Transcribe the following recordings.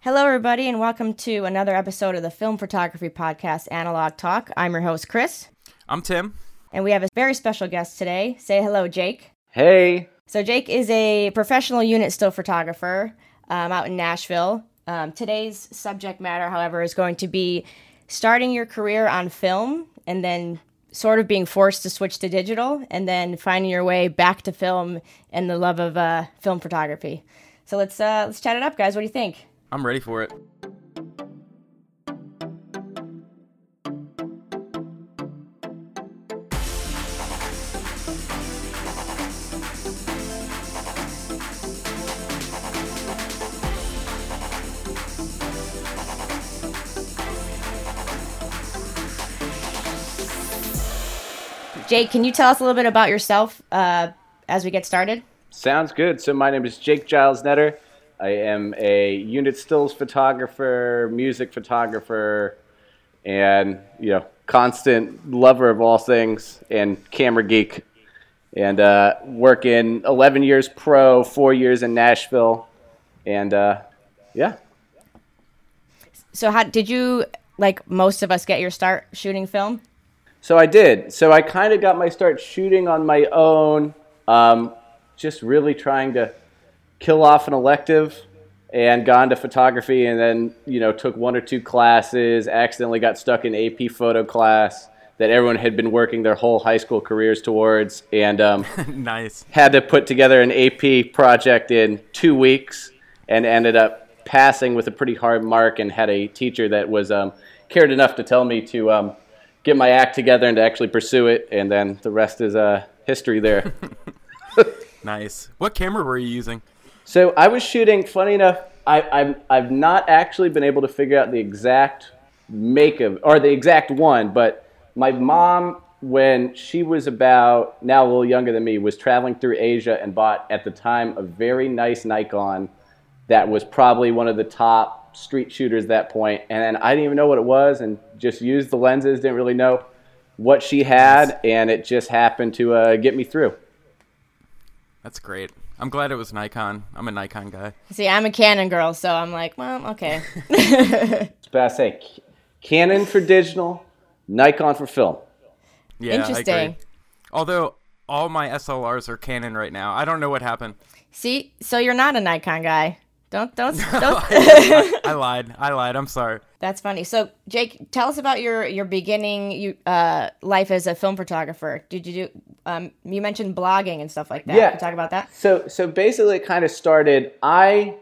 Hello, everybody, and welcome to another episode of the Film Photography Podcast, Analog Talk. I'm your host, Chris, I'm Tim. and we have a very special guest today. Say hello, Jake. Hey, So, Jake is a professional unit still photographer um, out in Nashville. Um, today's subject matter, however, is going to be starting your career on film and then sort of being forced to switch to digital and then finding your way back to film and the love of uh, film photography. So let's uh, let's chat it up, guys. What do you think? I'm ready for it. Jake, can you tell us a little bit about yourself uh, as we get started? sounds good. So my name is Jake Giles Netter. I am a unit stills photographer, music photographer, and you know, constant lover of all things and camera geek. And uh, work in 11 years pro, four years in Nashville, and uh, yeah. So, how did you, like most of us, get your start shooting film? So I did. So I kind of got my start shooting on my own, um, just really trying to kill off an elective and got into photography and then, you know, took one or two classes, accidentally got stuck in AP photo class that everyone had been working their whole high school careers towards and um, nice. had to put together an AP project in two weeks and ended up passing with a pretty hard mark and had a teacher that was um, cared enough to tell me to um, get my act together and to actually pursue it and then the rest is uh, history there Nice. What camera were you using? So i was shooting funny enough I, I've, I've not actually been able to figure out the exact make of or the exact one but my mom when she was about now a little younger than me was traveling through asia and bought at the time a very nice nikon that was probably one of the top street shooters at that point and i didn't even know what it was and just used the lenses didn't really know what she had and it just happened to uh, get me through That's great. I'm glad it was Nikon. I'm a Nikon guy. See, I'm a Canon girl, so I'm like, well, okay. but i say canon for digital nikon for film Yeah, I Interesting. agree. Although all my SLRs are Canon right now. I don't know what happened. See, so you're not a Nikon guy. Don't, don't, don't. I lied. I lied. I'm sorry. That's funny. So, Jake, tell us about your your beginning you uh, life as a film photographer. Did you do? Um, you mentioned blogging and stuff like that. Yeah. Can you talk about that. So so basically, it kind of started. I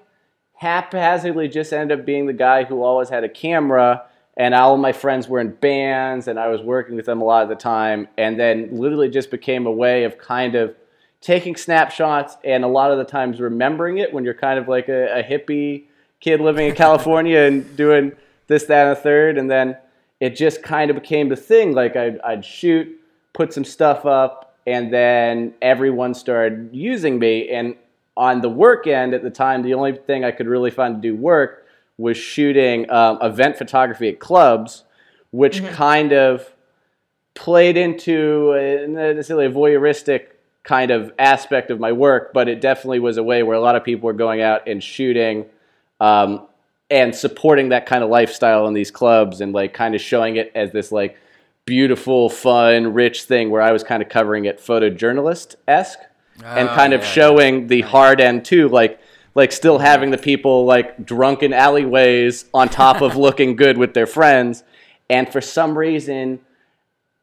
haphazardly just ended up being the guy who always had a camera, and all of my friends were in bands, and I was working with them a lot of the time, and then literally just became a way of kind of taking snapshots and a lot of the times remembering it when you're kind of like a, a hippie kid living in California and doing this, that, and a third, and then it just kind of became the thing. Like I'd, I'd shoot, put some stuff up, and then everyone started using me. And on the work end at the time, the only thing I could really find to do work was shooting um, event photography at clubs, which kind of played into uh, not necessarily a voyeuristic kind of aspect of my work, but it definitely was a way where a lot of people were going out and shooting um, and supporting that kind of lifestyle in these clubs and like kind of showing it as this like beautiful, fun, rich thing where I was kind of covering it photojournalist esque and Oh, kind of yeah, showing the hard end too, like like still having the people like drunk in alleyways on top of looking good with their friends, and for some reason,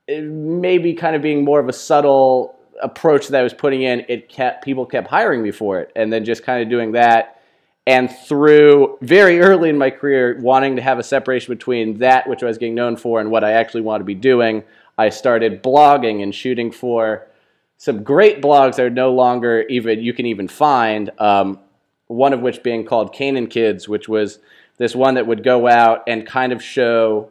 maybe kind of being more of a subtle approach that I was putting in, it kept people kept hiring me for it, and then just kind of doing that. And through very early in my career, wanting to have a separation between that which I was getting known for and what I actually wanted to be doing, I started blogging and shooting for some great blogs that are no longer even you can even find. Um, one of which being called Canaan Kids, which was this one that would go out and kind of show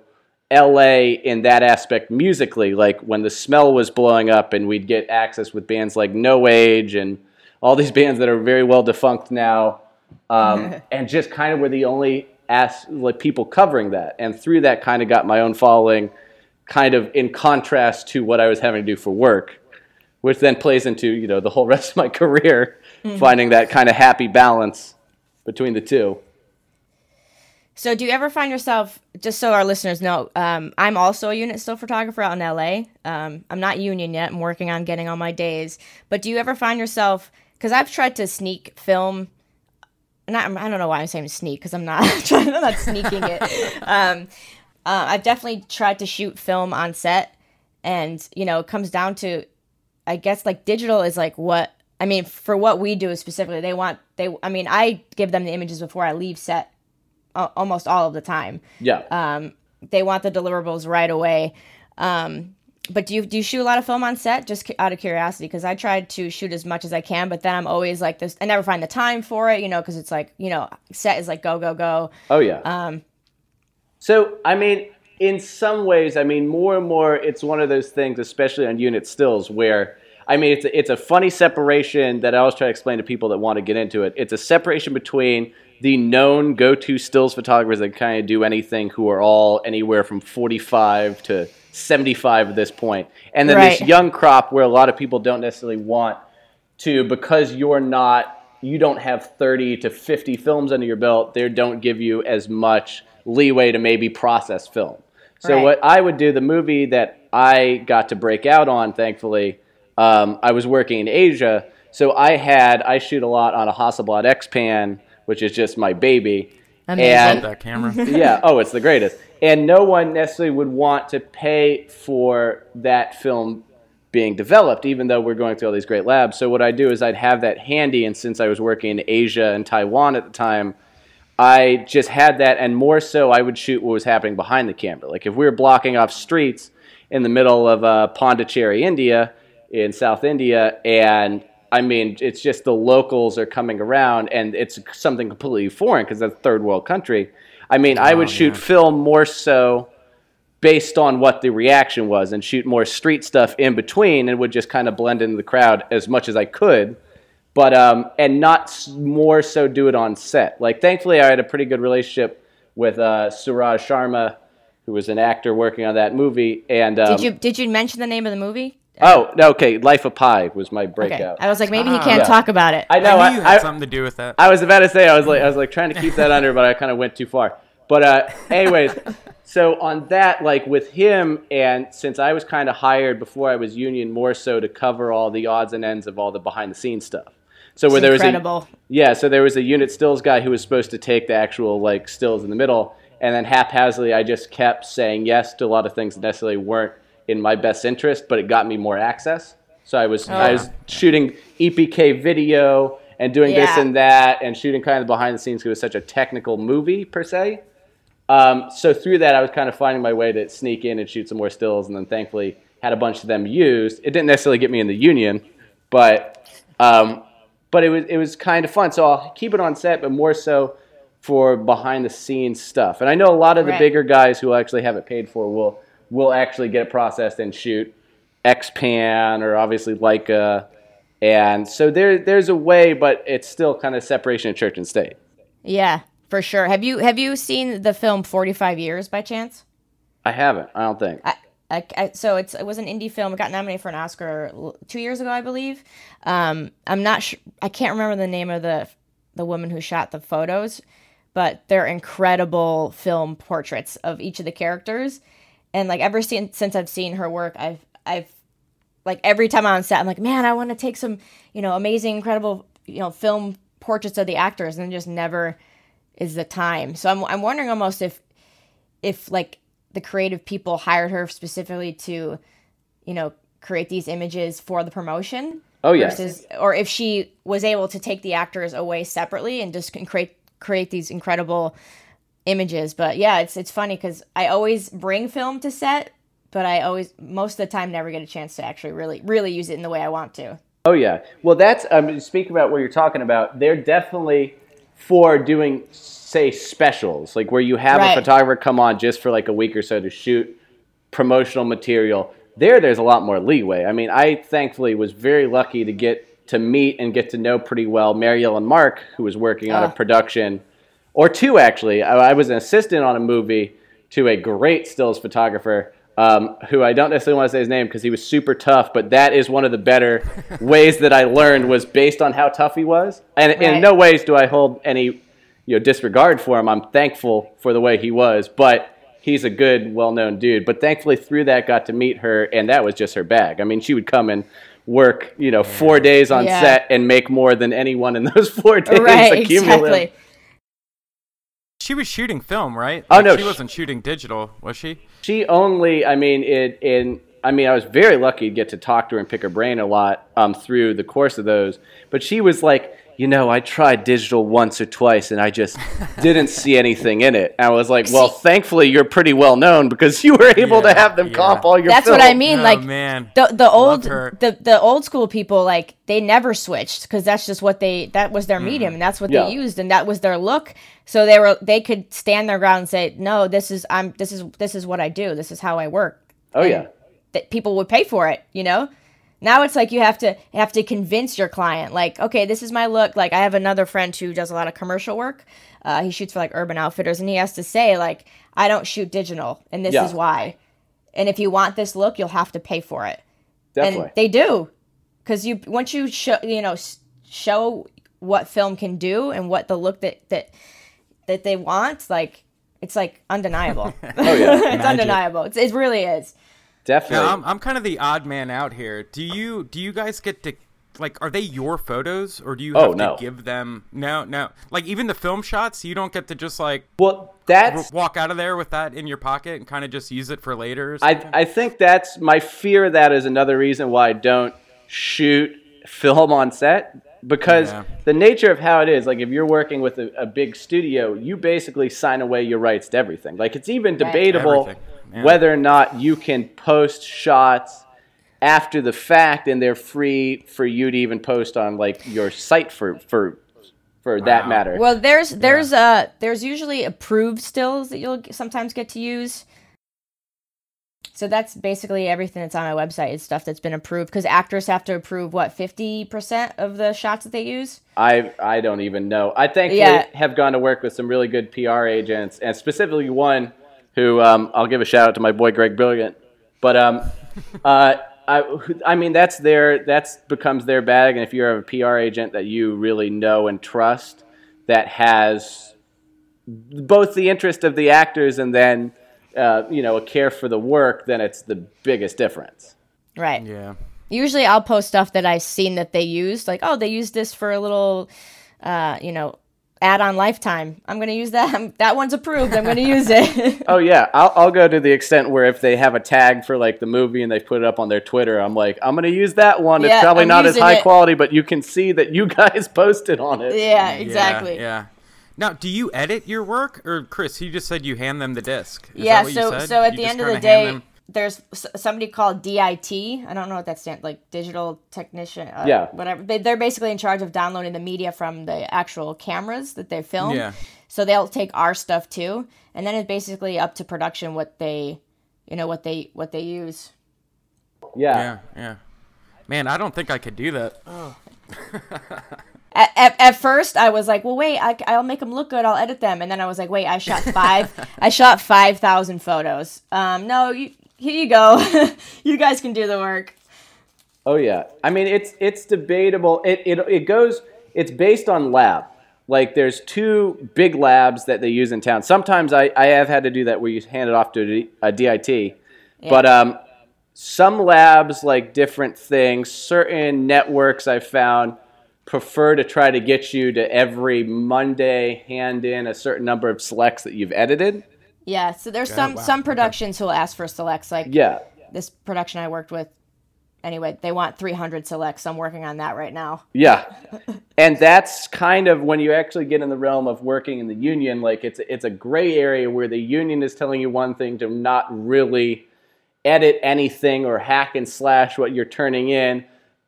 LA in that aspect musically, like when the smell was blowing up and we'd get access with bands like No Age and all these bands that are very well defunct now, um, and just kind of were the only as like people covering that, and through that kind of got my own following, kind of in contrast to what I was having to do for work, which then plays into you know the whole rest of my career, finding that kind of happy balance between the two. So, do you ever find yourself, just so our listeners know, um, I'm also a unit still photographer out in LA. Um, I'm not union yet. I'm working on getting all my days. But do you ever find yourself, because I've tried to sneak film, not, I don't know why I'm saying sneak, because I'm not trying, I'm not sneaking it. Um, uh, I've definitely tried to shoot film on set, and you know, it comes down to, I guess, like digital is like what I mean for what we do specifically. They want they. I mean, I give them the images before I leave set, almost all of the time. Yeah. Um, they want the deliverables right away. Um, but do you do you shoot a lot of film on set? Just out of curiosity, because I try to shoot as much as I can, but then I'm always like this. I never find the time for it, you know, because it's like you know, set is like go go go. Oh yeah. Um, So, I mean, in some ways, I mean, more and more, it's one of those things, especially on unit stills, where I mean, it's a, it's a funny separation that I always try to explain to people that want to get into it. It's a separation between the known go-to stills photographers that kind of do anything, who are all anywhere from 45 to 75 at this point, and then this young crop where a lot of people don't necessarily want to because you're not you don't have 30 to 50 films under your belt they don't give you as much leeway to maybe process film. So Right. what i would do the movie that i got to break out on thankfully um, i was working in asia so i had i shoot a lot on a hasselblad x-pan which is just my baby Amazing. and that camera. yeah. Oh, it's the greatest. And no one necessarily would want to pay for that film being developed, even though we're going through all these great labs. So what I do is I'd have that handy, and since I was working in Asia and Taiwan at the time, I just had that, and more so, I would shoot what was happening behind the camera. Like if we were blocking off streets in the middle of uh, Pondicherry, India, in South India, and I mean, it's just the locals are coming around, and it's something completely foreign because that's a third world country. I mean, I would Oh, shoot yeah. film more so based on what the reaction was, and shoot more street stuff in between, and would just kind of blend into the crowd as much as I could but um, and not more so do it on set. Like thankfully, I had a pretty good relationship with uh, Suraj Sharma, who was an actor working on that movie. And um, did you did you mention the name of the movie? Oh, no, okay. Life of Pi was my Okay, breakout. I was like, maybe he Ah. can't Yeah. talk about it. I know. I knew you I, had I, something to do with that. I was about to say I was like I was like trying to keep that under, but I kind of went too far. But uh, anyways, so on that, like with him, and since I was kind of hired before I was union, more so to cover all the odds and ends of all the behind the scenes stuff. So where It's there was a, incredible. yeah, so there was a unit stills guy who was supposed to take the actual like stills in the middle, and then haphazardly I just kept saying yes to a lot of things that necessarily weren't in my best interest, but it got me more access. So I was I Oh. was shooting EPK video and doing this and that, and shooting kind of behind the scenes because it was such a technical movie per se. Um, so through that, I was kind of finding my way to sneak in and shoot some more stills, and then thankfully had a bunch of them used. It didn't necessarily get me in the union, but um, but it was it was kind of fun. So I'll keep it on set, but more so for behind the scenes stuff. And I know a lot of the Right. bigger guys who actually have it paid for will will actually get it processed and shoot Xpan or obviously Leica. And so there there's a way, but it's still kind of separation of church and state. Yeah, for sure. Have you have you seen the film Forty Five Years by chance? I haven't. I don't think. I, I, I, so it's it was an indie film. It got nominated for an Oscar two years ago, I believe. Um, I'm not sure. I can't remember the name of the the woman who shot the photos, but they're incredible film portraits of each of the characters. And like ever since since I've seen her work, I've I've like every time I'm on set, I'm like, man, I want to take some you know amazing, incredible you know film portraits of the actors, and just never is the time. So I'm I'm wondering almost if if like the creative people hired her specifically to, you know, create these images for the promotion. Oh, yes. Versus, or if she was able to take the actors away separately and just create create these incredible images. But yeah, it's it's funny because I always bring film to set, but I always most of the time never get a chance to actually really really use it in the way I want to. Oh yeah. Well, that's um, speak about what you're talking about. They're definitely for doing say specials, like where you have Right. a photographer come on just for like a week or so to shoot promotional material. There, there's a lot more leeway. I mean, I thankfully was very lucky to get to meet and get to know pretty well Mary Ellen Mark, who was working on a production, or two actually. I, I was an assistant on a movie to a great stills photographer um, who I don't necessarily want to say his name because he was super tough, but that is one of the better ways that I learned was based on how tough he was. And, and in no ways do I hold any you know disregard for him. I'm thankful for the way he was, but he's a good, well-known dude. But thankfully, through that, got to meet her, and that was just her bag. I mean, she would come and work, you know, four days on Yeah. set and make more than anyone in those four days right, accumulative. exactly. She was shooting film, right? Oh, Like, no, she sh- wasn't shooting digital, was she? She only, I mean, it in. I mean, I was very lucky to get to talk to her and pick her brain a lot um, through the course of those. But she was like, you know, I tried digital once or twice, and I just didn't see anything in it. And I was like, well, thankfully, you're pretty well known because you were able to have them yeah. comp all your. That's film. what I mean. Oh, like man. the the old the the old school people like they never switched because that's just what they that was their medium mm. and that's what Yeah. they used and that was their look. So they were they could stand their ground and say, no, this is I'm this is this is what I do. This is how I work. Oh And yeah. that people would pay for it. You know. Now it's like you have to have to convince your client, like, okay, this is my look. Like I have another friend who does a lot of commercial work. Uh, he shoots for like Urban Outfitters, and he has to say, like, I don't shoot digital, and this Yeah. is why. And if you want this look, you'll have to pay for it Definitely. and they do because you once you show you know show what film can do and what the look that that that they want like it's like undeniable oh yeah. it's Magic. undeniable it's, it really is Definitely. Yeah, I'm, I'm kind of the odd man out here. Do you do you guys get to like are they your photos or do you Oh, have no. to give them no no like even the film shots you don't get to just like well, that's w- walk out of there with that in your pocket and kind of just use it for later or? I, I think that's my fear of that is another reason why I don't shoot film on set because Yeah. the nature of how it is like if you're working with a, a big studio you basically sign away your rights to everything like it's even debatable Everything, yeah. whether or not you can post shots after the fact and they're free for you to even post on like your site for for for that matter well there's there's uh there's usually approved stills that you'll sometimes get to use so that's basically everything that's on my website is stuff that's been approved because actors have to approve what 50% of the shots that they use I I don't even know. I thankfully Yeah. have gone to work with some really good PR agents, and specifically one who um, I'll give a shout out to my boy Greg Brilliant. But um, uh, I I mean that's their that's becomes their bag, and if you're a PR agent that you really know and trust, that has both the interest of the actors and then uh, you know a care for the work, then it's the biggest difference. right yeah usually I'll post stuff that I've seen that they used, like, oh, they used this for a little, uh, you know, ad on lifetime. I'm gonna use that. that one's approved. I'm gonna use it. Oh yeah, I'll, I'll go to the extent where if they have a tag for like the movie and they put it up on their Twitter, I'm like, I'm gonna use that one. Yeah, it's probably I'm not as high it. quality, but you can see that you guys posted on it. yeah, exactly. Yeah, yeah. Now, do you edit your work, or Chris? You just said you hand them the disc. Is Yeah, that what you so said? so at You the end of the day, them- there's somebody called DIT. I don't know what that stands like. Digital technician. Uh, Yeah. Whatever. They, they're basically in charge of downloading the media from the actual cameras that they film. Yeah. So they'll take our stuff too, and then it's basically up to production what they, you know, what they what they use. Yeah. yeah, yeah. Man, I don't think I could do that. At, at, at first, I was like, "Well, wait, I, I'll make them look good. I'll edit them." And then I was like, "Wait, I shot five. I shot five thousand photos. Um, no, you, here you go. you guys can do the work." Oh yeah. I mean, it's it's debatable. It it it goes. It's based on lab. Like there's two big labs that they use in town. Sometimes I, I have had to do that where you hand it off to a DIT. But um, some labs like different things. Certain networks I found prefer to try to get you to every Monday hand in a certain number of selects that you've edited. Yeah. So there's oh, some wow, some okay. productions who'll ask for selects. Like Yeah. this production I worked with. Anyway, they want 300 selects. I'm working on that right now. Yeah, and that's kind of when you actually get in the realm of working in the union. Like it's it's a gray area where the union is telling you one thing to not really edit anything or hack and slash what you're turning in,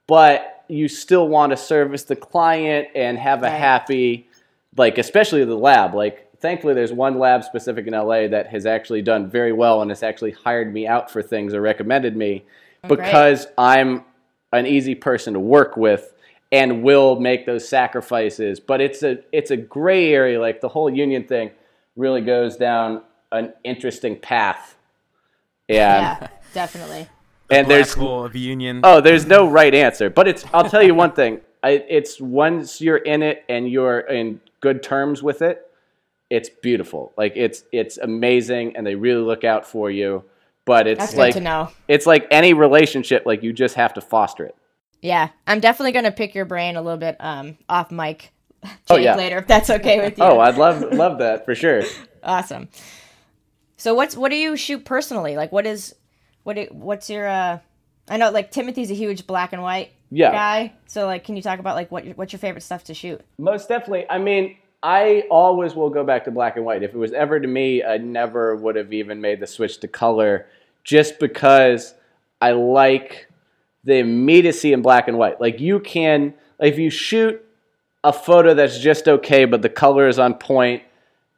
but you still want to service the client and have a Right. happy, like especially the lab. Like thankfully, there's one lab specific in LA that has actually done very well and has actually hired me out for things or recommended me oh, great. because I'm an easy person to work with and will make those sacrifices. But it's a it's a gray area. Like the whole union thing really goes down an interesting path. And Yeah, definitely. and there's hole of union. oh, there's no right answer. But it's I'll tell you one thing. I, it's once you're in it and you're in good terms with it, it's beautiful. Like it's it's amazing, and they really look out for you. But it's That's good like to know. it's like any relationship. Like you just have to foster it. Yeah, I'm definitely gonna pick your brain a little bit um, off mic. Oh, yeah. later if that's okay with you. Oh, I'd love love that for sure. awesome. So what's what do you shoot personally? Like what is what do, what's your uh I know like Timothy's a huge black and white Yeah. guy. So like can you talk about like what what's your favorite stuff to shoot? Most definitely. I mean, I always will go back to black and white. If it was ever to me, I never would have even made the switch to color just because I like the immediacy in black and white. Like you can if you shoot a photo that's just okay, but the color is on point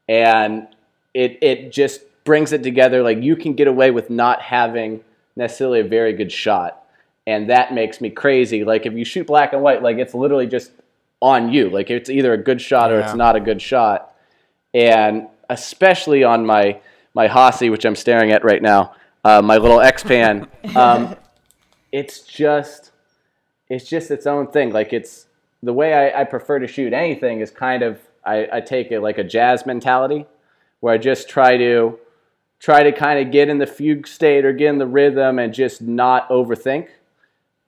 and it it just brings it together, like you can get away with not having necessarily a very good shot. And that makes me crazy. Like if you shoot black and white, like it's literally just on you. Like it's either a good shot or it's not a good shot. And especially on my my Hossie, which I'm staring at right now, uh, my little X Pan, um, it's just it's just its own thing. Like it's the way I, I prefer to shoot anything is kind of I, I take it like a jazz mentality, where I just try to try to kind of get in the fugue state or get in the rhythm and just not overthink.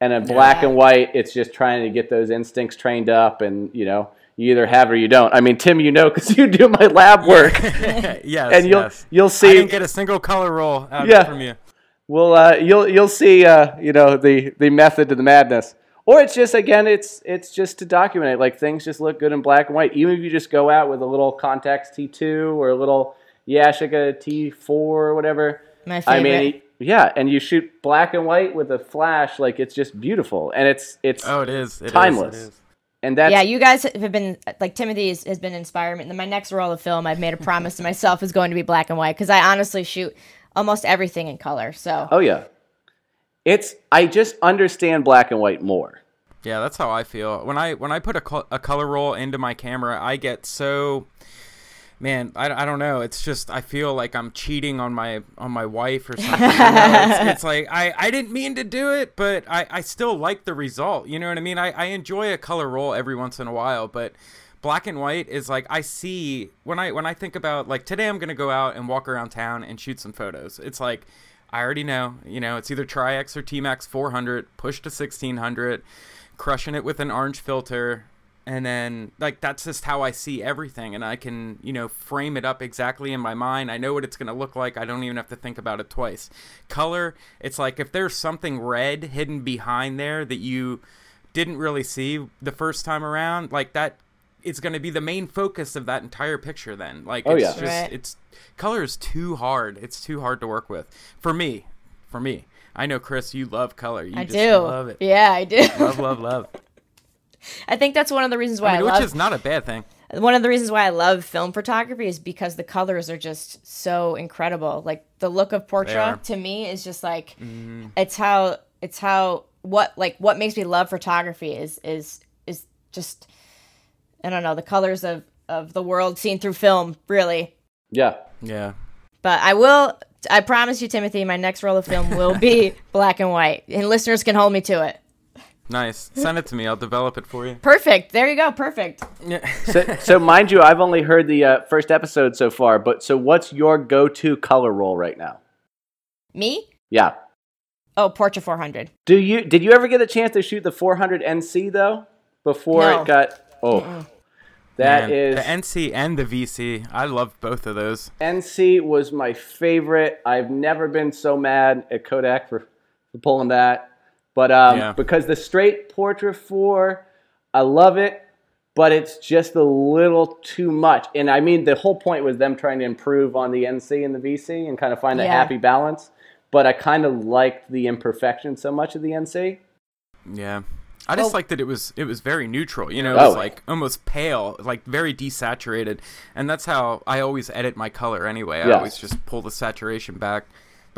And in black Yeah. and white, it's just trying to get those instincts trained up, and you know, you either have or you don't. I mean, Tim, you know, because you do my lab work, yes, and you'll yes. you'll see. I see. didn't get a single color roll out Yeah. from you. Well, uh, you'll you'll see, uh, you know, the the method to the madness. Or it's just again, it's it's just to document it. Like things just look good in black and white. Even if you just go out with a little Contax T2 or a little Yashica T4 or whatever. My favorite. I favorite. mean, yeah, and you shoot black and white with a flash, like it's just beautiful, and it's it's Oh, it is. It is, Timeless. It is. and that's yeah, you guys have been like Timothy has, has been inspiring me. My next roll of film, I've made a promise to myself is going to be black and white because I honestly shoot almost everything in color. So oh yeah, it's I just understand black and white more. Yeah, that's how I feel. When I when I put a, col- a color roll into my camera, I get so man, I, I don't know. It's just I feel like I'm cheating on my on my wife or something. You know, it's, it's like I, I didn't mean to do it, but I, I still like the result. You know what I mean? I, I enjoy a color roll every once in a while, but black and white is like I see when I when I think about like today I'm gonna go out and walk around town and shoot some photos. It's like I already know, you know, it's either Tri-X or T-Max 400, push to 1600, crushing it with an orange filter, and then like that's just how I see everything, and I can you know frame it up exactly in my mind. I know what it's gonna look like. I don't even have to think about it twice. Color, it's like if there's something red hidden behind there that you didn't really see the first time around, like that it's going to be the main focus of that entire picture then. Like Oh, it's yeah. just Right. it's color is too hard. It's too hard to work with. For me. For me. I know Chris, you love color. You I just do. love it. Yeah, I do. Love, love, love. I think that's one of the reasons why I I, which love is not a bad thing. one of the reasons why I love film photography is because the colors are just so incredible. Like the look of are. Portra to me is just like mm-hmm. it's how it's how what like what makes me love photography is is is just I don't know the colors of of the world seen through film really. Yeah, Yeah. But I will I promise you Timothy my next roll of film will be black and white and listeners can hold me to it. Nice. Send it to me. I'll develop it for you. Perfect. There you go. Perfect. Yeah. so, so mind you, I've only heard the uh, first episode so far. But so, what's your go-to color roll right now? Me? Yeah. Oh, Portra 400. Do you did you ever get a chance to shoot the 400 NC though before No. it got? Oh, that Man, is the NC and the VC. I love both of those. NC was my favorite. I've never been so mad at Kodak for, for pulling that, but um, Yeah. because the straight Portra 4, I love it, but it's just a little too much. And I mean, the whole point was them trying to improve on the NC and the VC and kind of find a happy balance. But I kind of liked the imperfection so much of the NC. Yeah. I just Well- liked that it was it was very neutral. You know, it Oh. was like almost pale, like very desaturated. And that's how I always edit my color anyway. I Yes. always just pull the saturation back.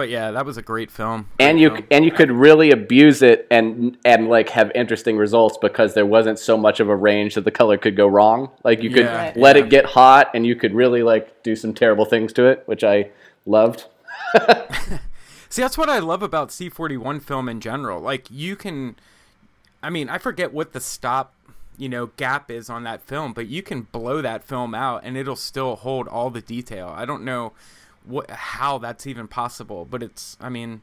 But yeah, that was a great film. and Great you film. and you could really abuse it and and like have interesting results because there wasn't so much of a range that the color could go wrong. Like you could Yeah, let yeah. it get hot and you could really like do some terrible things to it, which I loved. See, that's what I love about C41 film in general. Like, you can. I mean, I forget what the stop you know gap is on that film but you can blow that film out and it'll still hold all the detail i don't know what how that's even possible but it's i mean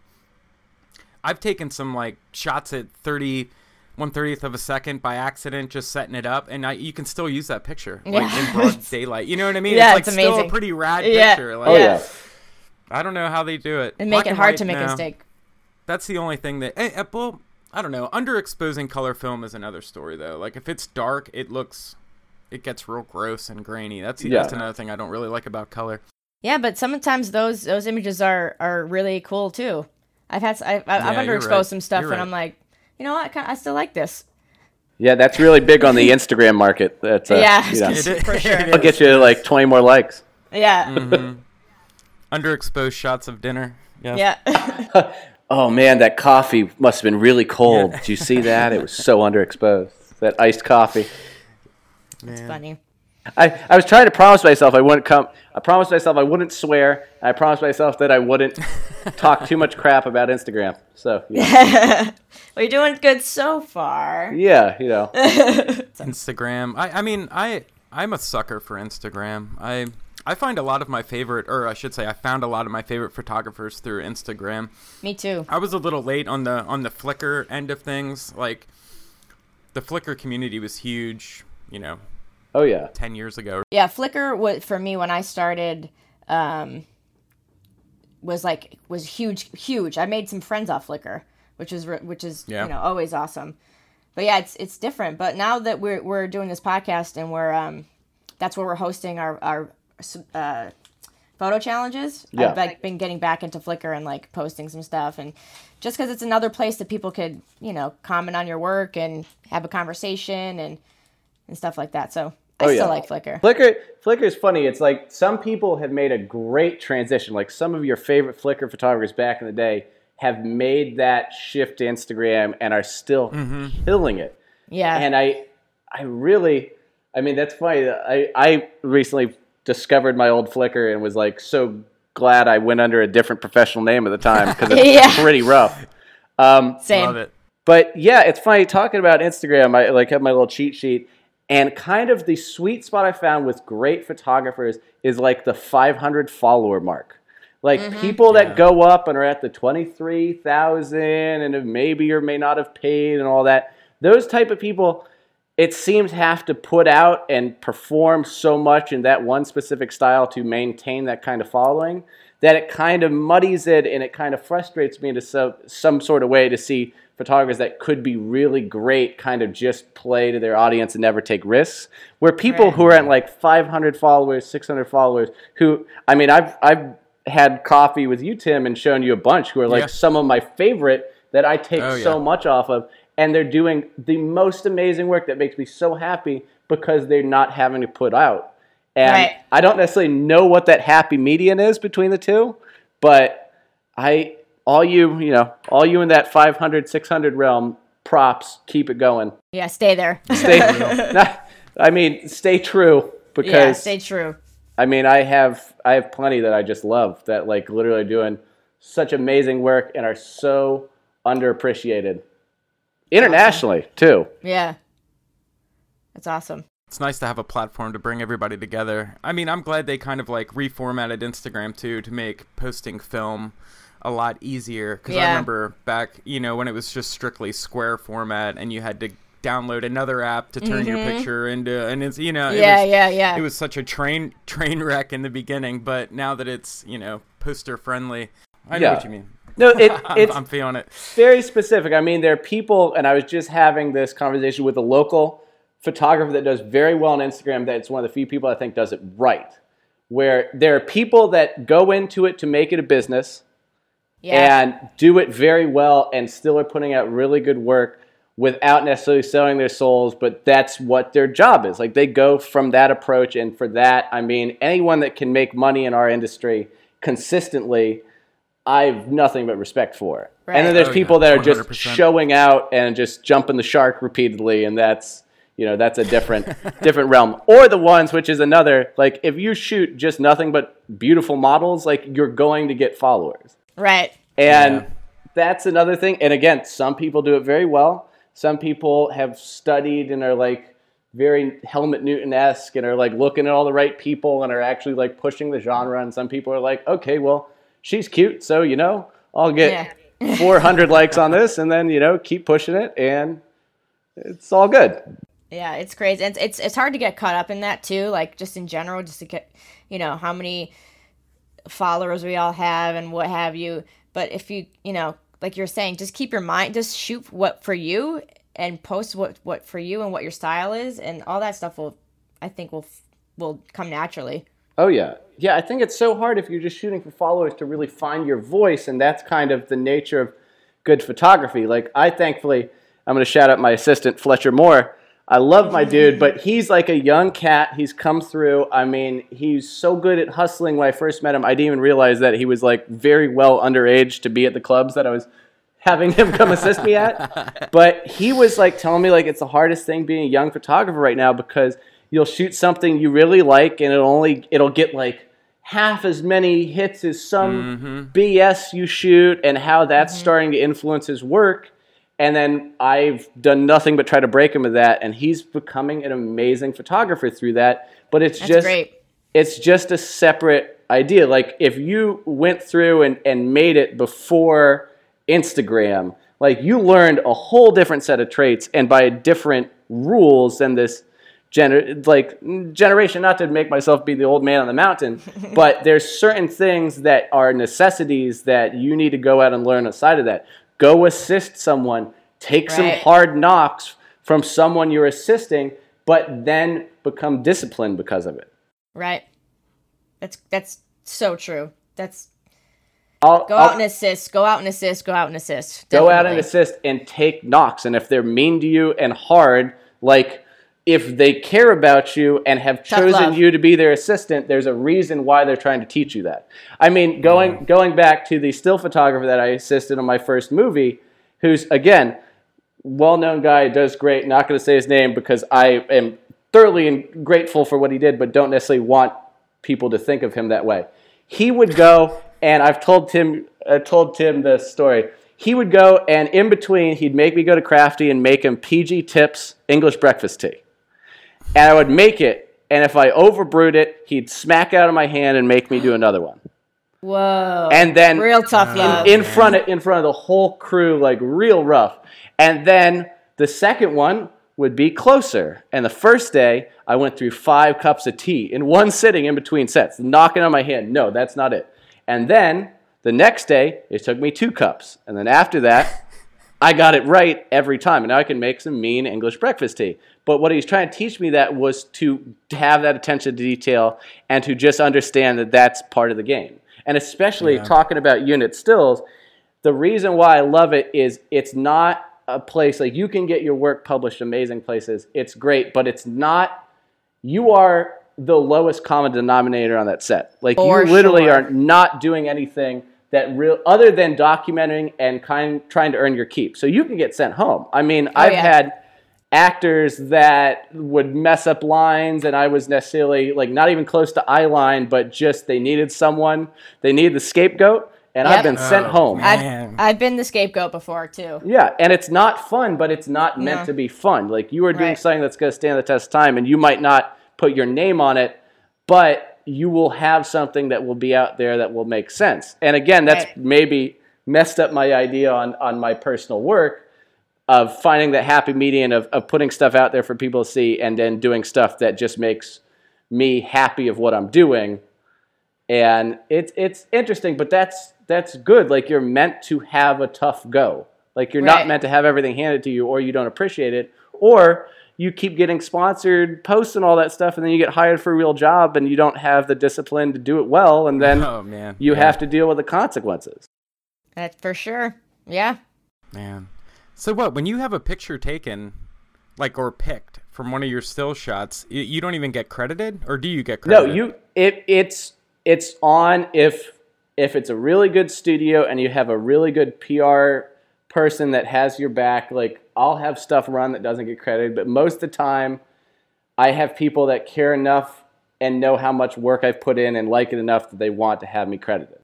i've taken some like shots at 30 one thirtieth of a second by accident, just setting it up, and I, you can still use that picture like Yeah. in broad daylight. You know what I mean? Yeah, it's like it's still a amazing. pretty rad Yeah. picture. Like, Oh yeah. I don't know how they do it. And make Black it hard to make a mistake. That's the only thing that. Eh, eh, well, I don't know. Underexposing color film is another story though. Like if it's dark, it looks, it gets real gross and grainy. That's Yeah. that's another thing I don't really like about color. Yeah, but sometimes those those images are are really cool too. I've had s- I've, I've Yeah, underexposed right. some stuff, You're and right. I'm like, you know what? I, kinda, I still like this. Yeah, that's really big on the Instagram market. That's uh, Yeah, you know, It is- for sure. it I'll get you like 20 more likes. Yeah, Mm-hmm. Underexposed shots of dinner. Yeah. yeah. Oh man, that coffee must have been really cold. Did you see that? It was so underexposed. That iced coffee. it's funny. I, I was trying to promise myself I wouldn't come. I promised myself I wouldn't swear. I promised myself that I wouldn't talk too much crap about Instagram. So yeah, Well, you're doing good so far. yeah you know. Instagram. I, I mean, I I'm a sucker for Instagram. I I find a lot of my favorite, or I should say, I found a lot of my favorite photographers through Instagram. Me too. I was a little late on the on the Flickr end of things. Like the Flickr community was huge, you know, Oh yeah. ten years ago. Yeah, Flickr was for me when I started. Um, was like was huge, huge. I made some friends off Flickr, which is which is Yeah. you know always awesome. But yeah, it's it's different. But now that we're we're doing this podcast and we're um, that's where we're hosting our our uh, photo challenges. Yeah. I've like been getting back into Flickr and like posting some stuff and just because it's another place that people could you know comment on your work and have a conversation and and stuff like that. So I Oh, still like Flickr. Flickr Flickr is funny. It's like some people have made a great transition. Like some of your favorite Flickr photographers back in the day have made that shift to Instagram and are still killing it. Yeah. And I I really I mean that's funny. I I recently discovered my old Flickr and was like so glad I went under a different professional name at the time because it's Yeah. pretty rough. Um, Same. Love it. but yeah, it's funny talking about Instagram. I like have my little cheat sheet, and kind of the sweet spot I found with great photographers is like the 500 follower mark. Like mm-hmm. people that go up and are at the 23,000 and have maybe or may not have paid and all that. Those type of people, it seems have to put out and perform so much in that one specific style to maintain that kind of following that it kind of muddies it and it kind of frustrates me into some, some sort of way to see photographers that could be really great kind of just play to their audience and never take risks where people Right. who are at like 500 followers 600 followers who i mean i've i've had coffee with you tim and shown you a bunch who are like Yeah. some of my favorite that i take Oh, so much off of and they're doing the most amazing work that makes me so happy because they're not having to put out and Right. I don't necessarily know what that happy median is between the two, but I all you, you know, all you in that 500 600 realm, props, keep it going. Yeah, stay there. Stay not- I mean, stay true because yeah, stay true. I mean, I have I have plenty that I just love that like literally doing such amazing work and are so underappreciated. Internationally, too. Yeah. That's awesome. It's nice to have a platform to bring everybody together. I mean, I'm glad they kind of like reformatted Instagram too to make posting film a lot easier because I remember back, you know, when it was just strictly square format and you had to download another app to turn your picture into and it's you know it Mm-hmm. Yeah, was, yeah, yeah. it was such a train train wreck in the beginning but now that it's you know poster friendly i know what you mean No, it, I'm, it's I'm feeling it very specific. I mean, there are people, and I was just having this conversation with a local photographer that does very well on Instagram. That it's one of the few people I think does it right. Where there are people that go into it to make it a business yeah. and do it very well, and still are putting out really good work without necessarily selling their souls. But that's what their job is. Like they go from that approach, and for that, I mean, anyone that can make money in our industry consistently. I have nothing but respect for. Right. And then there's Oh, people yeah, that are just 100%. showing out and just jumping the shark repeatedly, and that's you know that's a different different realm. Or the ones which is another like if you shoot just nothing but beautiful models, like you're going to get followers, right. and Yeah. that's another thing. And again, some people do it very well. Some people have studied and are like very Helmut Newton esque and are like looking at all the right people and are actually like pushing the genre. And some people are like, okay, well, she's cute, so you know, I'll get Yeah. 400 likes on this, and then you know, keep pushing it, and it's all good. Yeah, it's crazy. It's, it's it's hard to get caught up in that too. Like just in general, just to get you know how many followers we all have and what have you. But if you you know like you're saying, just keep your mind, just shoot what for you and post what what for you and what your style is, and all that stuff will, I think will will come naturally. Oh yeah, yeah. I think it's so hard if you're just shooting for followers to really find your voice, and that's kind of the nature of good photography. Like I thankfully, I'm going to shout out my assistant Fletcher Moore. I love my dude, but he's like a young cat. He's come through. I mean, he's so good at hustling. When I first met him, I didn't even realize that he was like very well underage to be at the clubs that I was having him come assist me at. But he was like telling me like it's the hardest thing being a young photographer right now because you'll shoot something you really like and it'll only it'll get like half as many hits as some mm-hmm. BS you shoot and how that's mm-hmm. starting to influence his work. And then I've done nothing but try to break him of that, and he's becoming an amazing photographer through that. But it's That's just great. it's just a separate idea. Like if you went through and, and made it before Instagram, like you learned a whole different set of traits and by different rules than this gener- like generation not to make myself be the old man on the mountain but there's certain things that are necessities that you need to go out and learn aside of that go assist someone take some hard knocks from someone you're assisting but then become disciplined because of it Right. That's that's so true. That's I'll, go I'll- out and assist. Go out and assist. Go out and assist. go out and assist and take knocks. And if they're mean to you and hard, like if they care about you and have Tough chosen love. you to be their assistant, there's a reason why they're trying to teach you that. I mean, going going back to the still photographer that I assisted on my first movie, who's again well-known guy, does great. Not going to say his name because I am thoroughly and grateful for what he did, but don't necessarily want people to think of him that way. He would go, and I've told Tim, I told Tim this story. He would go, and in between, he'd make me go to Crafty and make him PG Tips English breakfast tea, and I would make it. And if I overbrewed it, he'd smack out of my hand and make me do another one. Whoa. And then real tough love. in front of in front of the whole crew, like real rough. And then the second one would be closer. And the first day, I went through five cups of tea in one sitting in between sets, knocking on my hand. No, that's not it. And then the next day, it took me two cups. And then after that, I got it right every time. And now I can make some mean English breakfast tea. But what he's trying to teach me that was to have that attention to detail and to just understand that that's part of the game. And especially talking about unit stills, the reason why I love it is it's not a place like you can get your work published amazing places. It's great, but it's not you are the lowest common denominator on that set. Like For you literally sure. are not doing anything that real other than documenting and kind trying to earn your keep. So you can get sent home. I mean, oh, I've yeah. had actors that would mess up lines and I was necessarily like not even close to eye line, but just they needed someone, they needed the scapegoat, and I've been sent Oh, home. I've, I've been the scapegoat before too. Yeah, and it's not fun, but it's not meant No. to be fun. Like you are doing Right. something that's going to stand the test of time, and you might not put your name on it, but you will have something that will be out there that will make sense. And again, that's Right. maybe messed up my idea on on my personal work of finding that happy median of, of putting stuff out there for people to see and then doing stuff that just makes me happy of what I'm doing. And it's it's interesting but that's that's good. Like you're meant to have a tough go. Like you're not meant to have everything handed to you or you don't appreciate it. Or you keep getting sponsored posts and all that stuff and then you get hired for a real job and you don't have the discipline to do it well and then Oh man. you Yeah, have to deal with the consequences That's for sure. Yeah. man. So what? When you have a picture taken, like or picked from one of your still shots, you, you don't even get credited, or do you get credited? no you it it's it's on if if it's a really good studio and you have a really good PR person that has your back like I'll have stuff run that doesn't get credited but most of the time I have people that care enough and know how much work I've put in and like it enough that they want to have me credited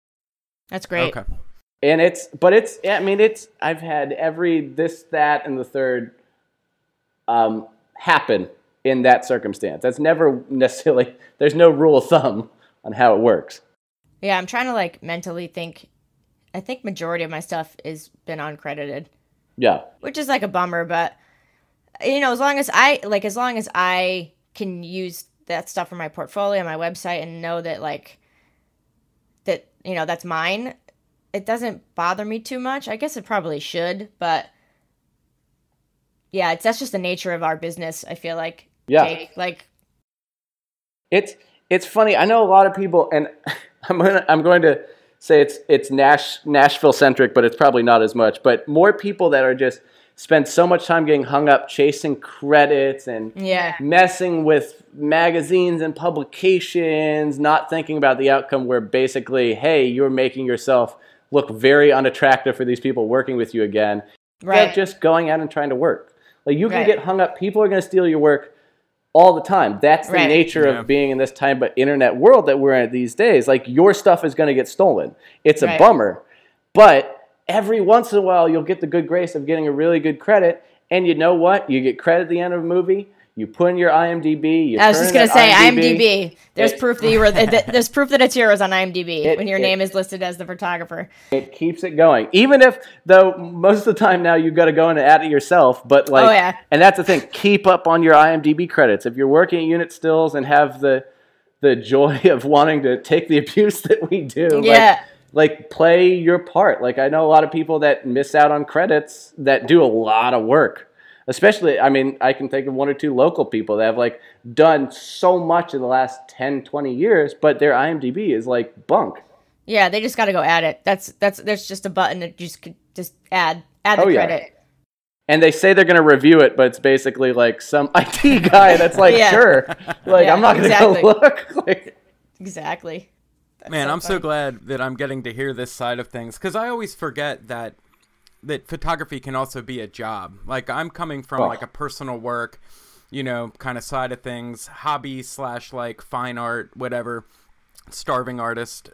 That's great. Okay. and it's but it's I mean it's I've had every this that and the third um, happen in that circumstance. That's never necessarily there's no rule of thumb on how it works. Yeah, I'm trying to like mentally think. I think majority of my stuff is been uncredited, Yeah. which is like a bummer, but you know, as long as I like as long as I can use that stuff for my portfolio, my website and know that like that, you know, that's mine, it doesn't bother me too much. I guess it probably should, but yeah, it's that's just the nature of our business, I feel like. Yeah. Jake. Like It's it's funny. I know a lot of people, and I'm gonna I'm going to say it's it's Nash Nashville centric, but it's probably not as much. But more people that are just spend so much time getting hung up chasing credits and Yeah. messing with magazines and publications, not thinking about the outcome. Where basically, hey, you're making yourself look very unattractive for these people working with you again. Right. Just going out and trying to work. Like you can Right. get hung up. People are going to steal your work all the time. That's the Right. nature Yeah. of being in this time but internet world that we're in these days. Like your stuff is going to get stolen. It's a Right. bummer. But every once in a while you'll get the good grace of getting a really good credit and you know what? You get credit at the end of a movie. You put in your IMDb. You I was just gonna say IMDb. There's It- proof that you were. Th- there's proof that it's yours on IMDb It- when your it- name is listed as the photographer. It keeps it going. Even if, though, most of the time now you've got to go in and add it yourself. But oh, like, Oh, yeah. and that's the thing. Keep up on your IMDb credits. If you're working at Unit Stills and have the the joy of wanting to take the abuse that we do, Yeah. like, like play your part. Like I know a lot of people that miss out on credits that do a lot of work. Especially, I mean, I can think of one or two local people that have like done so much in the last 10, 20 years, but their IMDb is like bunk. Yeah, they just got to go add it. That's that's there's just a button that you just could just add add the Oh, yeah. credit. and they say they're going to review it, but it's basically like some IT guy that's like, Yeah. sure, like Yeah, I'm not going to exactly. go look. Like, Exactly. That's Man, so I'm so glad that I'm getting to hear this side of things because I always forget that that photography can also be a job. Like I'm coming from Oh. like a personal work, you know, kind of side of things, hobby slash like fine art, whatever, starving artist.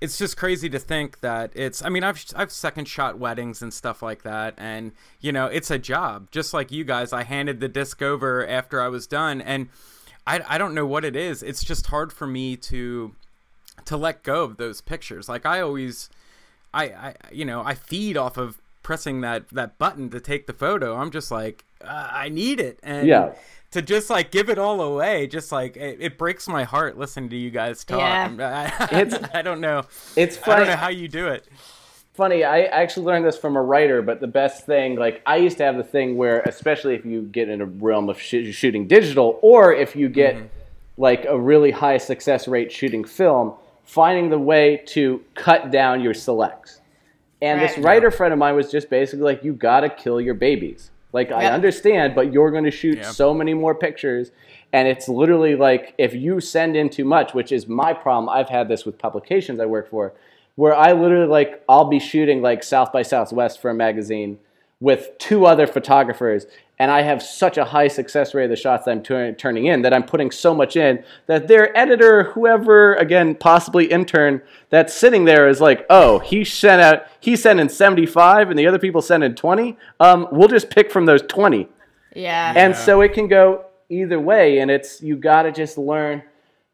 It's just crazy to think that it's. I mean, I've I've second shot weddings and stuff like that, and you know, it's a job. Just like you guys, I handed the disc over after I was done, and I I don't know what it is. It's just hard for me to to let go of those pictures. Like I always, I, I you know, I feed off of pressing that that button to take the photo. I'm just like, uh, I need it, and Yeah. to just like give it all away, just like it, it breaks my heart listening to you guys talk. Yeah. I, It's- I don't know. it's I don't know how you do it. funny. I actually learned this from a writer, but the best thing, like I used to have the thing where, especially if you get in a realm of sh- shooting digital, or if you get like a really high success rate shooting film, finding the way to cut down your selects. And this writer friend of mine was just basically like, you gotta kill your babies. Like I understand, but you're going to shoot Yeah. so many more pictures, and it's literally like if you send in too much, which is my problem. I've had this with publications I work for, where I literally like I'll be shooting like South by Southwest for a magazine with two other photographers, and I have such a high success rate of the shots that I'm turn- turning in that I'm putting so much in that their editor, whoever again possibly intern that's sitting there is like, oh, he sent out he sent in 75 and the other people sent in 20. Um, we'll just pick from those 20. Yeah. And so it can go either way, and it's you got to just learn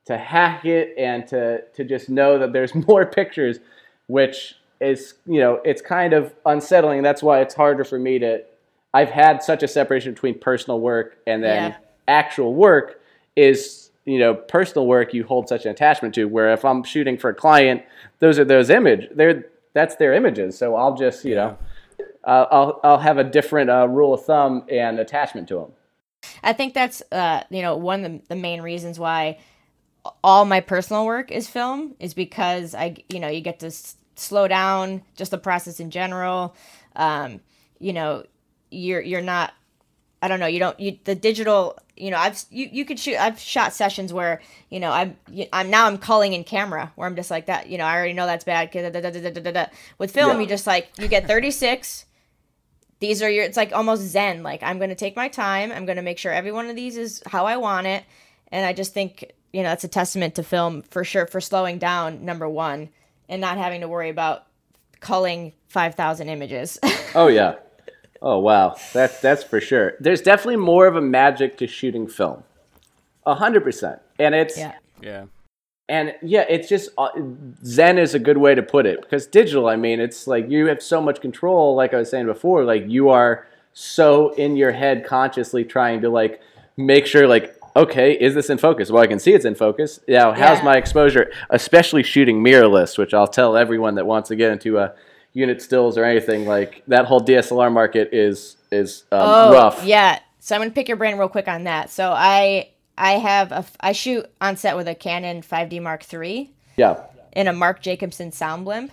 to hack it and to to just know that there's more pictures, which is you know it's kind of unsettling. That's why it's harder for me to. I've had such a separation between personal work and then Yeah. actual work is you know personal work you hold such an attachment to. Where if I'm shooting for a client, those are those image. They're that's their images. So I'll just you know. Uh, I'll I'll have a different uh, rule of thumb and attachment to them. I think that's uh, you know one of the, the main reasons why all my personal work is film is because I you know you get to slow down just the process in general. Um, you know, you're you're not. I don't know. You don't. You the digital. You know, I've you, you could shoot. I've shot sessions where you know I'm I'm now I'm culling in camera where I'm just like that. You know, I already know that's bad. da, da, da. With film, Yeah. you just like you get 36 these are your it's like almost zen like i'm going to take my time i'm going to make sure every one of these is how i want it and i just think you know it's a testament to film for sure for slowing down number one and not having to worry about culling 5000 images Oh yeah. Oh wow. That's that's for sure. There's definitely more of a magic to shooting film. A hundred percent. And it's Yeah. Yeah. and yeah, it's just uh, Zen is a good way to put it because digital. I mean, it's like you have so much control. Like I was saying before, like you are so in your head consciously trying to like make sure like okay, is this in focus? Well, I can see it's in focus. Now, how's Yeah. my exposure? Especially shooting mirrorless, which I'll tell everyone that wants to get into a unit stills or anything like that. Whole DSLR market is is um, Oh, rough. yeah. So I'm gonna pick your brain real quick on that. So I I have a I shoot on set with a Canon 5D Mark III yeah. and a Mark Jacobson sound blimp.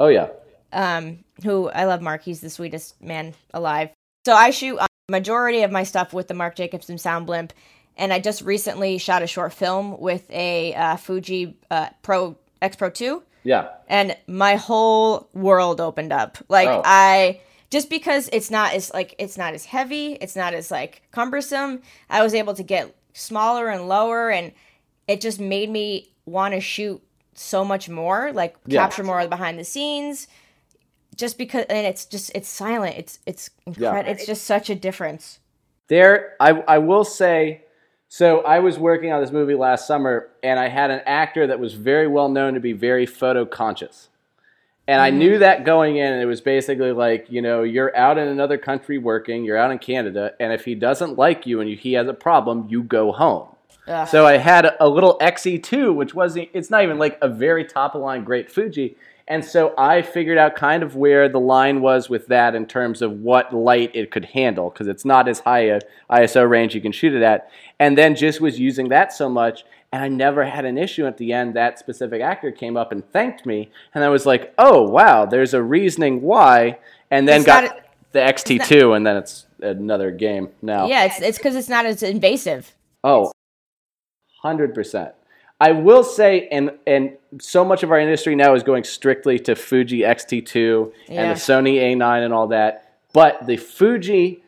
Oh yeah. um, who I love Mark. He's the sweetest man alive. So I shoot uh, majority of my stuff with the Mark Jacobson sound blimp, and I just recently shot a short film with a uh, Fuji uh, Pro X Pro Two, Yeah. and my whole world opened up. Like Oh. I just because it's not as like it's not as heavy, it's not as like cumbersome. I was able to get smaller and lower, and it just made me want to shoot so much more, like Yeah. capture more of the behind the scenes. Just because, and it's just it's silent. It's it's incredible. It's just such a difference. There, I, I will say, so I was working on this movie last summer, and I had an actor that was very well known to be very photo conscious. And I knew that going in, and it was basically like, you know, you're out in another country working, you're out in Canada, and if he doesn't like you and he has a problem, you go home. Ugh. So I had a, a little XE2, which wasn't, it's not even like a very top of line great Fuji. And so I figured out kind of where the line was with that in terms of what light it could handle, because it's not as high a ISO range you can shoot it at. And then just was using that so much, and I never had an issue at the end. That specific actor came up and thanked me, and I was like, oh, wow, there's a reasoning why. And then It's got not- the XT2, and then it's another game now. Yeah, it's it's because it's not as invasive. Oh, 100%. I will say, and and so much of our industry now is going strictly to Fuji X-T2 and the Sony A9 and all that. But the Fuji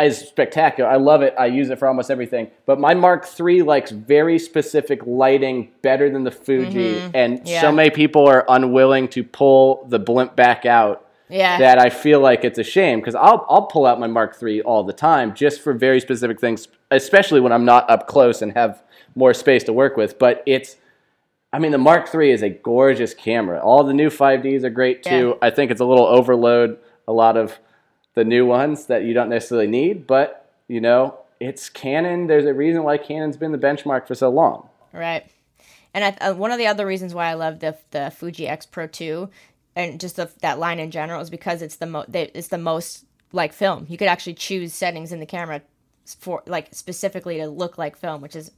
is spectacular. I love it. I use it for almost everything. But my Mark III likes very specific lighting better than the Fuji, mm-hmm. and Yeah. so many people are unwilling to pull the blimp back out Yeah. that I feel like it's a shame because I'll I'll pull out my Mark III all the time just for very specific things, especially when I'm not up close and have more space to work with. But it's, I mean, the Mark III is a gorgeous camera. All the new 5Ds are great too. Yeah. I think it's a little overload a lot of the new ones that you don't necessarily need, but you know, it's Canon. There's a reason why Canon's been the benchmark for so long. Right. And I, uh, one of the other reasons why I love the the Fuji X Pro 2 and just the, that line in general is because it's the mo- they, it's the most like film. You could actually choose settings in the camera for like specifically to look like film, which is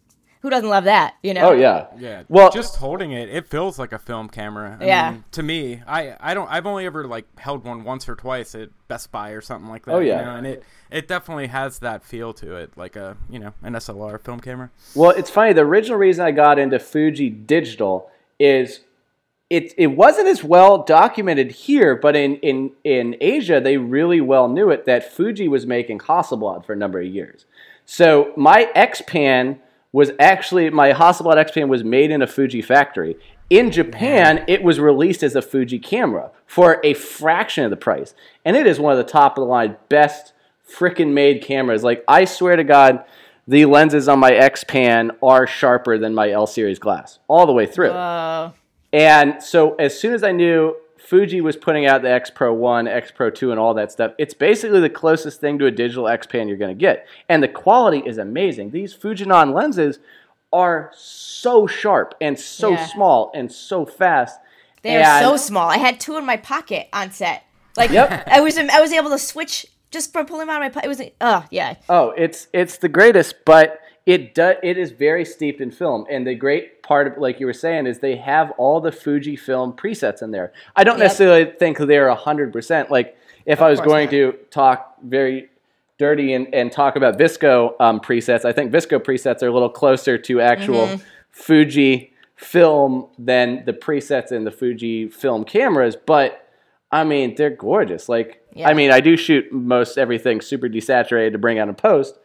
who doesn't love that, you know? Oh yeah, Yeah. Well- just holding it, it feels like a film camera. I Yeah. mean, to me, I I don't. I've only ever like held one once or twice at Best Buy or something like that. Oh, you yeah. know, and it it definitely has that feel to it, like a you know an SLR film camera. Well, it's funny. The original reason I got into Fuji Digital is it it wasn't as well documented here, but in in in Asia they really well knew it that Fuji was making Hasselblad for a number of years. So my X-Pan was actually my Hasselblad X-Pan was made in a Fuji factory. In Japan, it was released as a Fuji camera for a fraction of the price, and it is one of the top of the line best frickin' made cameras. Like I swear to God, the lenses on my X-Pan are sharper than my L series glass all the way through. Uh, And so as soon as I knew Fuji was putting out the X Pro 1, X Pro 2, and all that stuff, it's basically the closest thing to a digital X Pan you're going to get. And the quality is amazing. These Fujinon lenses are so sharp and so Yeah. small and so fast. they are And- so small. I had two in my pocket on set. Like Yep. I was I was able to switch just from pulling them out of my pocket. It was oh yeah. Oh, it's it's the greatest, but it do, it is very steeped in film. And the great part of like you were saying is they have all the fuji film presets in there. I don't Yep. necessarily think they're hundred percent. Like if I was going not. to talk very dirty and, and talk about VSCO um, presets, I think VSCO presets are a little closer to actual Mm-hmm. Fuji film than the presets in the Fuji film cameras, but I mean, they're gorgeous. Like, Yeah. I mean, I do shoot most everything super desaturated to bring out in post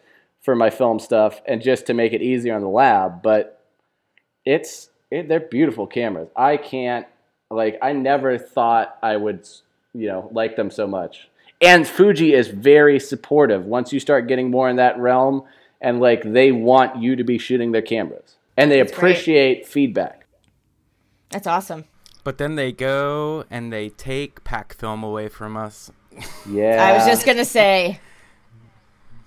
for my film stuff and just to make it easier on the lab, but it's it, they're beautiful cameras. I can't like I never thought I would, you know, like them so much. And Fuji is very supportive. Once you start getting more in that realm, and like they want you to be shooting their cameras and they great. appreciate feedback. That's awesome. But then they go and they take pack film away from us. Yeah. I was just gonna say,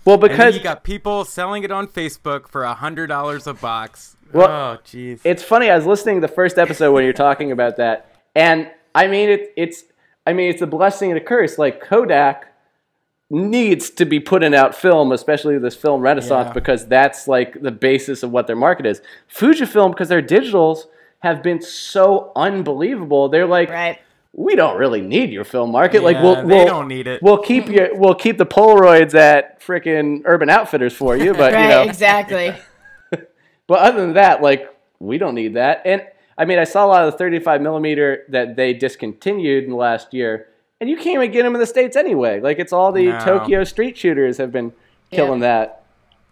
well And then because you got people selling it on Facebook for a hundred dollars a box. Well, oh, jeez. it's funny. I was listening to the first episode when you're talking about that, and I mean it, it's I mean it's a blessing and a curse. Like Kodak needs to be putting out film, especially this film renaissance, Yeah. because that's like the basis of what their market is. Fujifilm, because their digitals have been so unbelievable. They're like, right? We don't really need your film market. like we'll, we'll don't need it. We'll keep your we'll keep the Polaroids at freaking Urban Outfitters for you, but Right, you know. exactly. But other than that, like we don't need that. And I mean, I saw a lot of the 35 millimeter that they discontinued in the last year, and you can't even get them in the states anyway. Like it's all the No. Tokyo street shooters have been killing Yeah. that.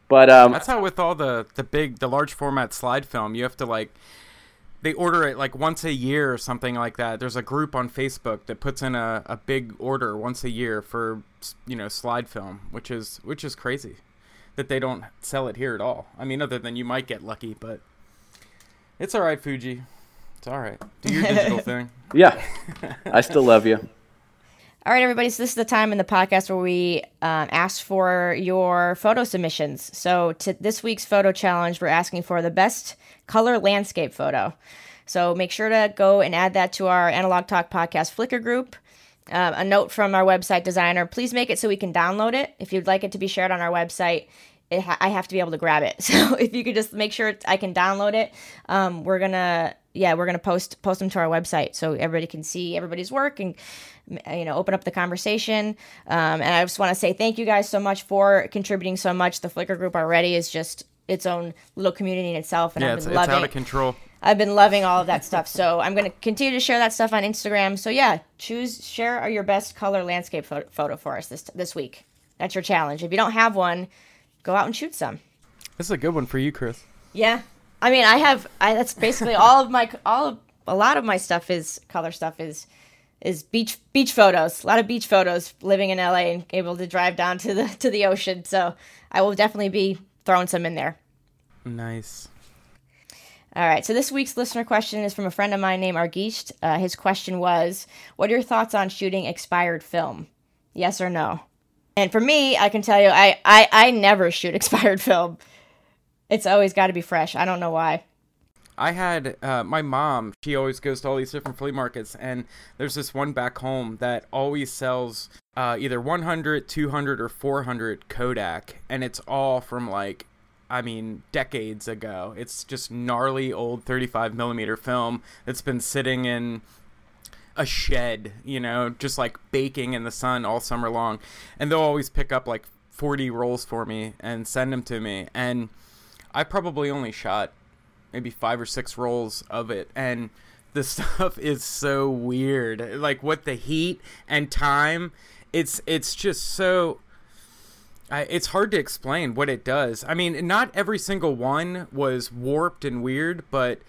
But um, That's how with all the the big the large format slide film, you have to like they order it like once a year or something like that. There's a group on Facebook that puts in a, a big order once a year for you know slide film, which is which is crazy that they don't sell it here at all. I mean, other than you might get lucky, but it's all right, Fuji. It's all right. Do your digital thing. yeah, I still love you. All right, everybody. So this is the time in the podcast where we um, ask for your photo submissions. So to this week's photo challenge, we're asking for the best color landscape photo. So make sure to go and add that to our Analog Talk podcast Flickr group. Um, a note from our website designer: please make it so we can download it. If you'd like it to be shared on our website, it ha- I have to be able to grab it. So if you could just make sure I can download it, um, we're gonna yeah we're gonna post post them to our website so everybody can see everybody's work and you know open up the conversation. Um, and I just want to say thank you guys so much for contributing so much. The Flickr group already is just its own little community in itself, and Yeah, I've it's, been it's loving. out of control. I've been loving all of that stuff. So I'm going to continue to share that stuff on Instagram. So yeah, choose share your best color landscape photo for us this this week. That's your challenge. If you don't have one, go out and shoot some. This is a good one for you, Chris. Yeah, I mean, I have. I that's basically all of my all of a lot of my stuff is color stuff is is beach beach photos. A lot of beach photos. Living in LA and able to drive down to the to the ocean. So I will definitely be throwing some in there. Nice. All right, so this week's listener question is from a friend of mine named Argisht. Uh, his question was, "What are your thoughts on shooting expired film? Yes or no?" And for me, I can tell you, I I, I never shoot expired film. It's always got to be fresh. I don't know why. I had uh, my mom. She always goes to all these different flea markets, and there's this one back home that always sells uh, either 100, 200, or 400 Kodak, and it's all from like, I mean, decades ago. It's just gnarly old 35 millimeter film that's been sitting in a shed, you know, just like baking in the sun all summer long. And they'll always pick up like 40 rolls for me and send them to me. And I probably only shot maybe five or six rolls of it. And the stuff is so weird. Like what the heat and time, it's it's just so I, it's hard to explain what it does. I mean, not every single one was warped and weird, but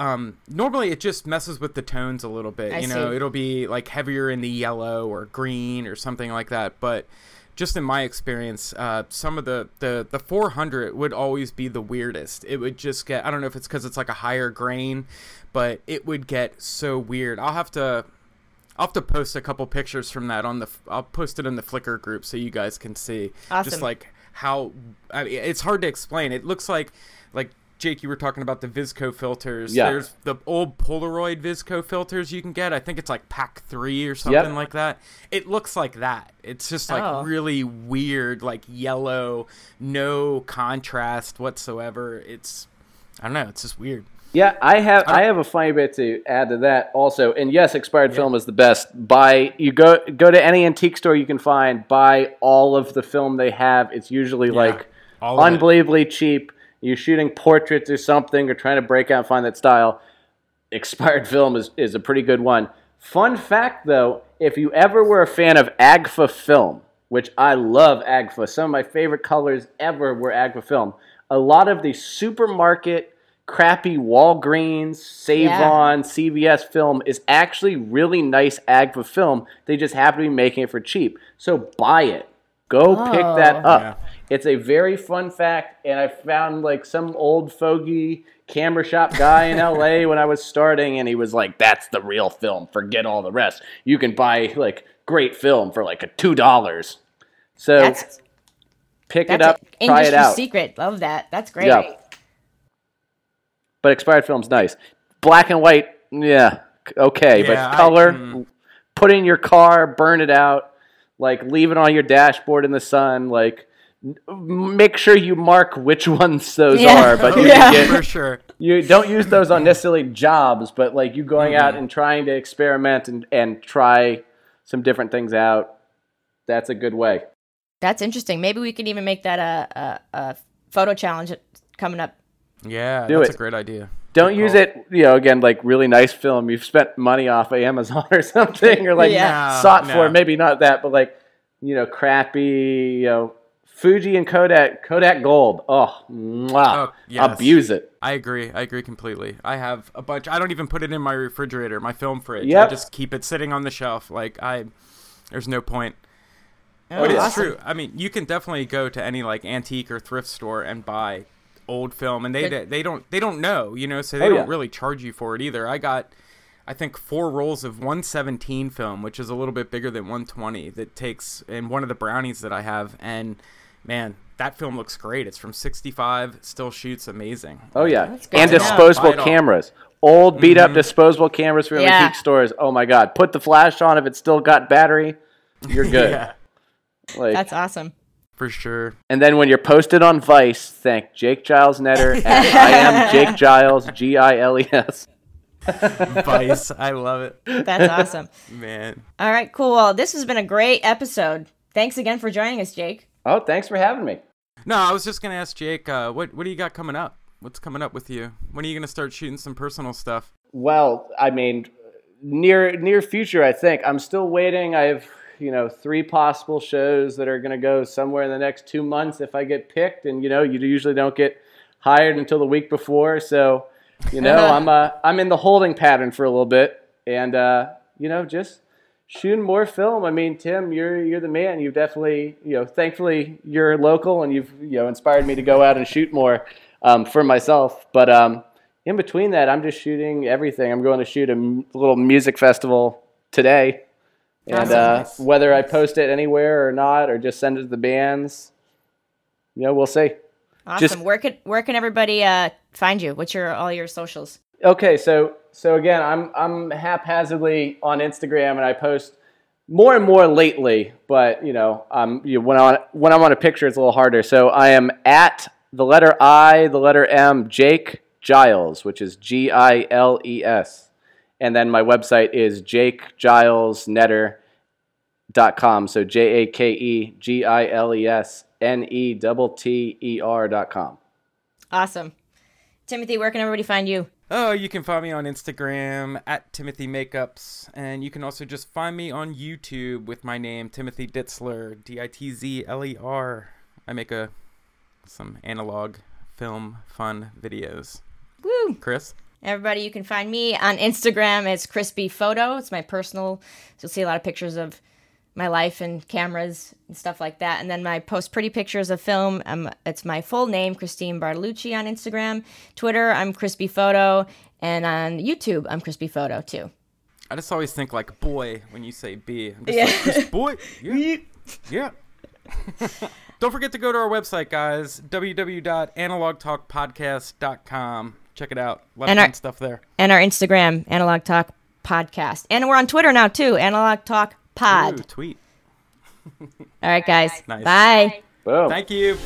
um, normally it just messes with the tones a little bit. I you know, see. it'll be like heavier in the yellow or green or something like that. But just in my experience, uh, some of the, the the 400 would always be the weirdest. It would just get I don't know if it's because it's like a higher grain, but it would get so weird. I'll have to I'll have to post a couple pictures from that on the. I'll post it in the Flickr group so you guys can see. Awesome. Just like how I mean, it's hard to explain. It looks like like Jake, you were talking about the VSCO filters. Yeah. There's the old Polaroid VSCO filters you can get. I think it's like pack three or something like that. It looks like that. It's just like Oh. really weird, like yellow, no contrast whatsoever. It's I don't know. It's just weird. Yeah, I have uh, I have a funny bit to add to that also. And yes, expired film is the best. Buy you go go to any antique store you can find, buy all of the film they have. It's usually like all of it. unbelievably cheap. You're shooting portraits or something or trying to break out and find that style. Expired film is, is a pretty good one. Fun fact though, if you ever were a fan of Agfa film, which I love Agfa, some of my favorite colors ever were Agfa film. A lot of the supermarket crappy Walgreens, Sav-On, CVS film is actually really nice Agfa film. They just happen to be making it for cheap. So buy it. Go pick that Oh. up. Yeah. It's a very fun fact, and I found like some old fogey camera shop guy in LA when I was starting, and he was like, "That's the real film. Forget all the rest. You can buy like great film for like a two dollars." So That's pick it up, an try it industry out. secret. Love that. That's great. Yeah. But expired film's nice. Black and white, yeah, okay. Yeah, but I- color, mm. put in your car, burn it out, like leave it on your dashboard in the sun. Like, n- make sure you mark which ones those Yeah. are. But you, Yeah. get, for sure. you don't use those on necessarily jobs, but like you going out mm-hmm. and trying to experiment and, and try some different things out. That's a good way. That's interesting. Maybe we could even make that a, a, a photo challenge coming up. Yeah, Do that's it. a great idea. Don't use it, you know, again, like really nice film. You've spent money off of Amazon or something, or like Yeah. sought No, for, maybe not that, but like, you know, crappy, you know, Fuji and Kodak, Kodak Gold. Oh, mwah. Oh, yes. abuse it. I agree. I agree completely. I have a bunch. I don't even put it in my refrigerator, my film fridge. I just keep it sitting on the shelf. Like I, there's no point. Oh, But it's awesome. true. I mean, you can definitely go to any like antique or thrift store and buy old film, and they Good. they don't they don't know, you know, so they Oh, don't yeah. really charge you for it either. I got. I think four rolls of 117 film, which is a little bit bigger than 120. That takes in one of the brownies that I have, and man, that film looks great. It's from 65, still shoots amazing. Oh, yeah. And disposable Buy cameras. Old, beat up Mhm. disposable cameras from Yeah. antique stores. Oh, my God. Put the flash on if it's still got battery. You're good. yeah, Like, That's awesome. for sure. And then when you're posted on Vice, thank Jake Giles Netter at I am Jake Giles, G I L E S. Vice, I love it, That's awesome. man. All right, cool. Well, this has been a great episode. Thanks again for joining us, Jake. Oh, thanks for having me. No, I was just gonna ask Jake, uh, what what do you got coming up? What's coming up with you? When are you gonna start shooting some personal stuff? Well, I mean, near near future, I think. I'm still waiting. I have you know three possible shows that are going to go somewhere in the next two months if I get picked. And you know, you usually don't get hired until the week before, so you know, I'm uh, I'm in the holding pattern for a little bit, and uh, you know, just shooting more film. I mean, Tim, you're you're the man. You've definitely, you know, thankfully you're local, and you've you know inspired me to go out and shoot more um, for myself. But um, in between that, I'm just shooting everything. I'm going to shoot a m- little music festival today, and uh, Nice. whether I post it anywhere or not, or just send it to the bands, you know, we'll see. Awesome. Just- where can where can everybody uh, find you? What's your all your socials? Okay, so so again, I'm I'm haphazardly on Instagram, and I post more and more lately. But you know, um, you, when I when I'm on a picture, it's a little harder. So I am at the letter I, the letter M, Jake Giles, which is G I L E S, and then my website is jakegilesnetter.com. So J A K E G I L E S N E T T E R dot com. Awesome. Timothy, where can everybody find you? Oh, you can find me on Instagram at Timothy Makeups, and you can also just find me on YouTube with my name Timothy Ditzler, D I T Z L E R. I make a some analog film fun videos. Woo! Chris, Everybody, you can find me on Instagram. It's Crispy Photo. It's my personal. So you'll see a lot of pictures of my life and cameras and stuff like that. And then I post pretty pictures of film. Um, it's my full name, Christine Bartolucci on Instagram. Twitter, I'm Crispy Photo. And on YouTube, I'm Crispy Photo too. I just always think like boy when you say B. I'm just Yeah. like Chris boy. Yeah. yeah. Don't forget to go to our website, guys. www.analogtalkpodcast.com. Check it out. A lot And of our- fun stuff there. And our Instagram, Analog Talk Podcast. And we're on Twitter now too, Analog Talk Pod. Ooh, tweet. All right, guys. Nice. Bye. Boom. Thank you.